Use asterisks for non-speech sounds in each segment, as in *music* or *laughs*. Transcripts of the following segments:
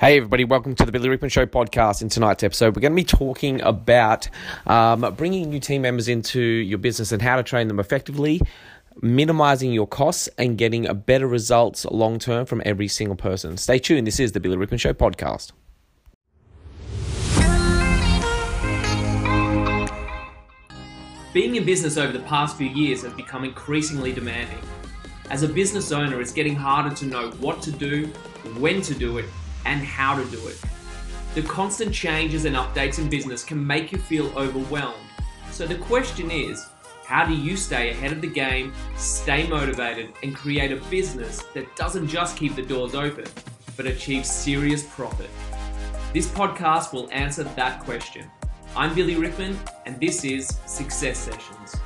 Hey, everybody, welcome to the Billy Rickman Show podcast. In tonight's episode, we're going to be talking about um, bringing new team members into your business and how to train them effectively, minimizing your costs, and getting a better results long term from every single person. Stay tuned. This is the Billy Rickman Show podcast. Being in business over the past few years has become increasingly demanding. As a business owner, it's getting harder to know what to do, when to do it, and how to do it. The constant changes and updates in business can make you feel overwhelmed. So the question is, how do you stay ahead of the game, stay motivated, and create a business that doesn't just keep the doors open, but achieves serious profit? This podcast will answer that question. I'm Billy Rickman, and this is Success Sessions.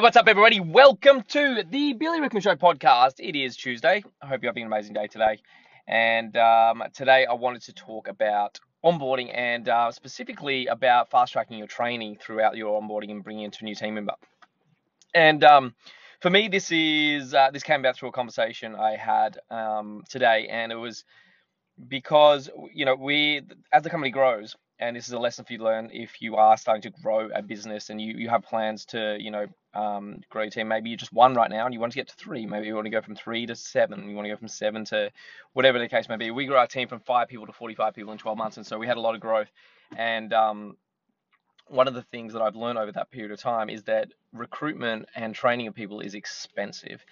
Hey, what's up, everybody? Welcome to the Billy Rickman Show podcast. It is Tuesday. I hope you're having an amazing day today. And um, today I wanted to talk about onboarding and uh, specifically about fast tracking your training throughout your onboarding and bringing into a new team member. And um, for me, this is uh, this came about through a conversation I had um, today, and it was because you know we as the company grows and this is a lesson for you to learn if you are starting to grow a business and you, you have plans to you know um, grow your team. Maybe you're just one right now and you want to get to three. Maybe you want to go from three to seven. You want to go from seven to whatever the case may be. We grew our team from five people to 45 people in 12 months and so we had a lot of growth. And um, one of the things that I've learned over that period of time is that recruitment and training of people is expensive.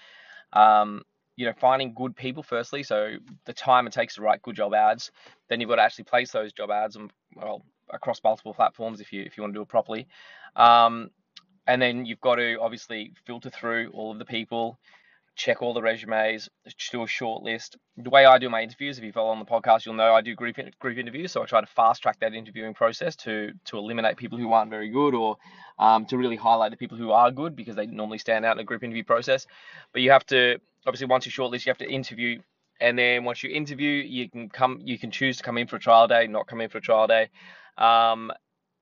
Um, you know, finding good people firstly. So the time it takes to write good job ads, then you've got to actually place those job ads and well across multiple platforms if you if you want to do it properly. Um, and then you've got to obviously filter through all of the people, check all the resumes, do a short list. The way I do my interviews, if you follow on the podcast, you'll know I do group group interviews. So I try to fast track that interviewing process to to eliminate people who aren't very good or um, to really highlight the people who are good because they normally stand out in a group interview process. But you have to obviously once you shortlist, you have to interview, and then once you interview, you can come, you can choose to come in for a trial day, not come in for a trial day. Um,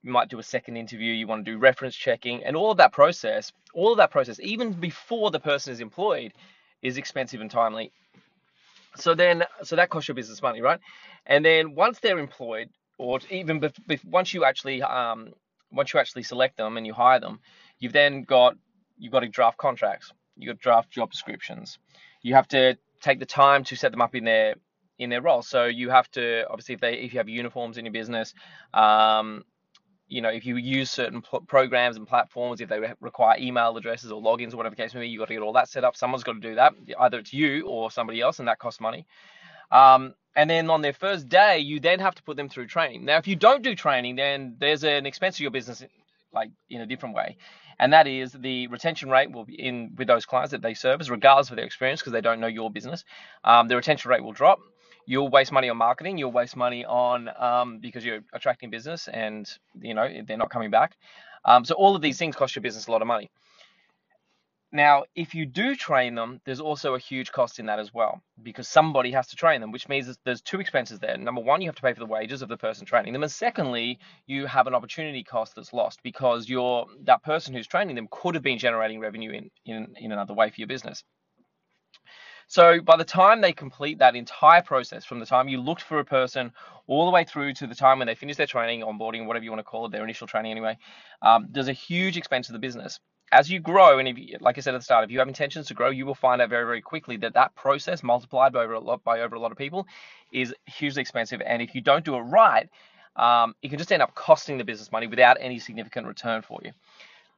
you might do a second interview. You want to do reference checking, and all of that process, all of that process, even before the person is employed, is expensive and timely. So then, so that costs your business money, right? And then once they're employed, or even bef- bef- once you actually um, once you actually select them and you hire them, you've then got you've got to draft contracts You've got to draft job descriptions. You have to take the time to set them up in their in their role. So you have to obviously if they if you have uniforms in your business, um, you know if you use certain pl- programs and platforms, if they re- require email addresses or logins or whatever the case may be, you've got to get all that set up. Someone's got to do that. Either it's you or somebody else, and that costs money. Um, and then on their first day, you then have to put them through training. Now, if you don't do training, then there's an expense to your business, like in a different way and that is the retention rate will be in with those clients that they service, regardless of their experience, because they don't know your business. Um, the retention rate will drop. You'll waste money on marketing. You'll waste money on um, because you're attracting business, and you know they're not coming back. Um, so all of these things cost your business a lot of money. Now, if you do train them, there's also a huge cost in that as well because somebody has to train them, which means there's two expenses there. Number one, you have to pay for the wages of the person training them, and secondly, you have an opportunity cost that's lost because you're that person who's training them could have been generating revenue in in, in another way for your business. So by the time they complete that entire process, from the time you looked for a person all the way through to the time when they finish their training, onboarding, whatever you want to call it, their initial training anyway, um, there's a huge expense to the business as you grow, and if you, like I said at the start, if you have intentions to grow, you will find out very, very quickly that that process multiplied by over a lot by over a lot of people is hugely expensive. And if you don't do it right, um, it can just end up costing the business money without any significant return for you.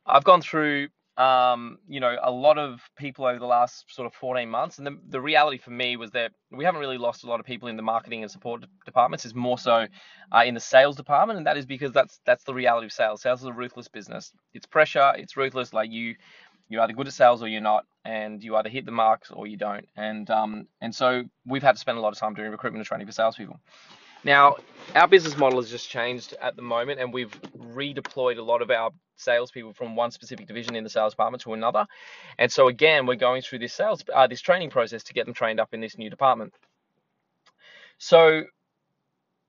I've gone through um, you know, a lot of people over the last sort of 14 months. And the, the reality for me was that we haven't really lost a lot of people in the marketing and support departments. It's more so uh, in the sales department, and that is because that's that's the reality of sales. Sales is a ruthless business. It's pressure. It's ruthless. Like you, you're either good at sales or you're not, and you either hit the marks or you don't. And um, and so we've had to spend a lot of time doing recruitment and training for salespeople. Now, our business model has just changed at the moment, and we've redeployed a lot of our salespeople from one specific division in the sales department to another. And so again, we're going through this sales, uh, this training process to get them trained up in this new department. So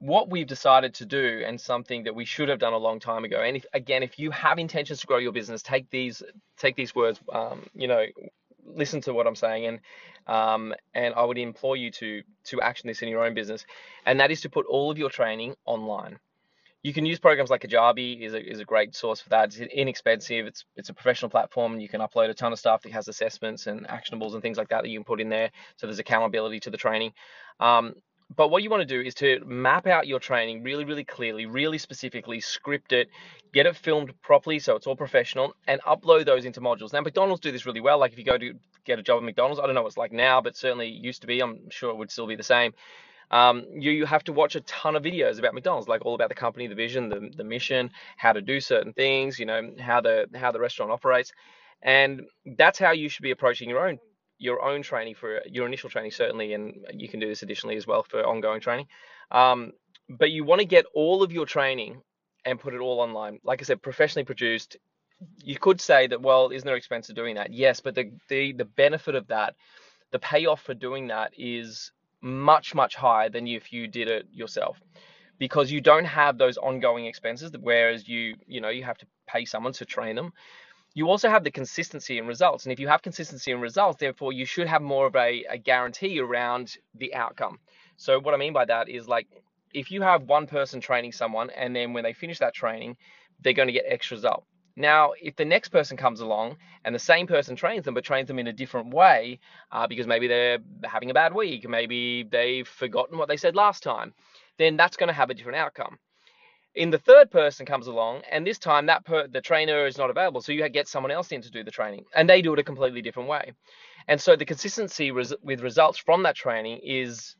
what we've decided to do and something that we should have done a long time ago and if, again if you have intentions to grow your business take these take these words um, you know listen to what i'm saying and um, and i would implore you to to action this in your own business and that is to put all of your training online. You can use programs like kajabi is a, is a great source for that. It's inexpensive. It's it's a professional platform you can upload a ton of stuff that has assessments and actionables and things like that that you can put in there. So there's accountability to the training. Um, but what you want to do is to map out your training really, really clearly, really specifically, script it, get it filmed properly so it's all professional, and upload those into modules. Now, McDonald's do this really well. Like if you go to get a job at McDonald's, I don't know what it's like now, but certainly used to be. I'm sure it would still be the same. Um, you, you have to watch a ton of videos about McDonald's, like all about the company, the vision, the, the mission, how to do certain things, you know, how the how the restaurant operates. And that's how you should be approaching your own your own training for your initial training certainly, and you can do this additionally as well for ongoing training. Um, but you want to get all of your training and put it all online. Like I said, professionally produced. You could say that well, isn't there expense of doing that? Yes, but the the the benefit of that, the payoff for doing that is much much higher than if you did it yourself because you don't have those ongoing expenses whereas you you know you have to pay someone to train them you also have the consistency in results. And if you have consistency in results, therefore you should have more of a, a guarantee around the outcome. So what I mean by that is like if you have one person training someone and then when they finish that training, they're going to get X result. Now, if the next person comes along and the same person trains them, but trains them in a different way, uh, because maybe they're having a bad week, maybe they've forgotten what they said last time, then that's going to have a different outcome in the third person comes along and this time that per, the trainer is not available so you get someone else in to do the training and they do it a completely different way. And so the consistency res- with results from that training is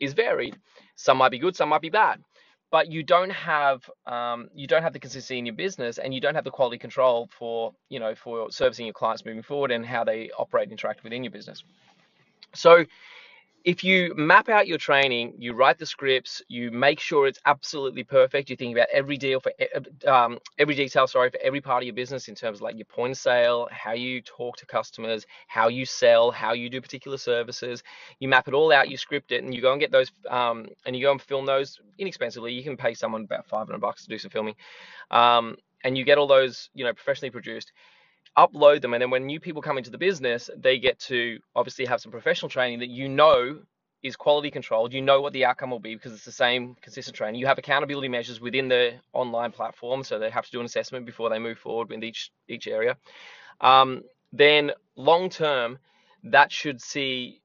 is varied. Some might be good some might be bad but you don't have um, you don't have the consistency in your business and you don't have the quality control for you know for servicing your clients moving forward and how they operate and interact within your business. So if you map out your training, you write the scripts, you make sure it's absolutely perfect. You think about every deal for um, every detail, sorry, for every part of your business in terms of like your point of sale, how you talk to customers, how you sell, how you do particular services. You map it all out, you script it, and you go and get those, um, and you go and film those inexpensively. You can pay someone about 500 bucks to do some filming, um, and you get all those, you know, professionally produced upload them and then when new people come into the business they get to obviously have some professional training that you know is quality controlled you know what the outcome will be because it's the same consistent training. You have accountability measures within the online platform so they have to do an assessment before they move forward with each each area. Um, then long term that should see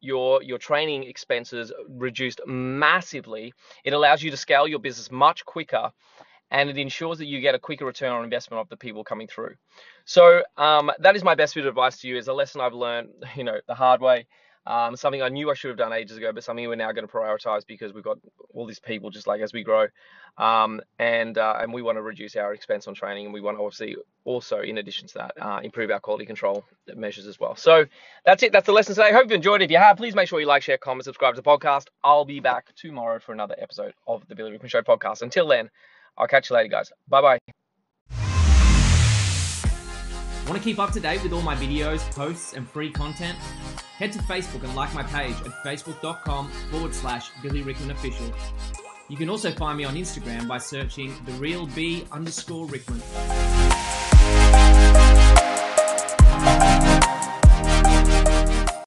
your your training expenses reduced massively. It allows you to scale your business much quicker and it ensures that you get a quicker return on investment of the people coming through. So um, that is my best bit of advice to you. Is a lesson I've learned, *laughs* you know, the hard way. Um, something I knew I should have done ages ago, but something we're now going to prioritize because we've got all these people just like as we grow, um, and uh, and we want to reduce our expense on training, and we want to obviously also, in addition to that, uh, improve our quality control measures as well. So that's it. That's the lesson today. Hope you enjoyed it. If you have, please make sure you like, share, comment, subscribe to the podcast. I'll be back tomorrow for another episode of the Billy Rickman Show podcast. Until then. I'll catch you later, guys. Bye bye. Want to keep up to date with all my videos, posts, and free content? Head to Facebook and like my page at facebook.com forward slash Billy Rickman Official. You can also find me on Instagram by searching the real B underscore Rickman.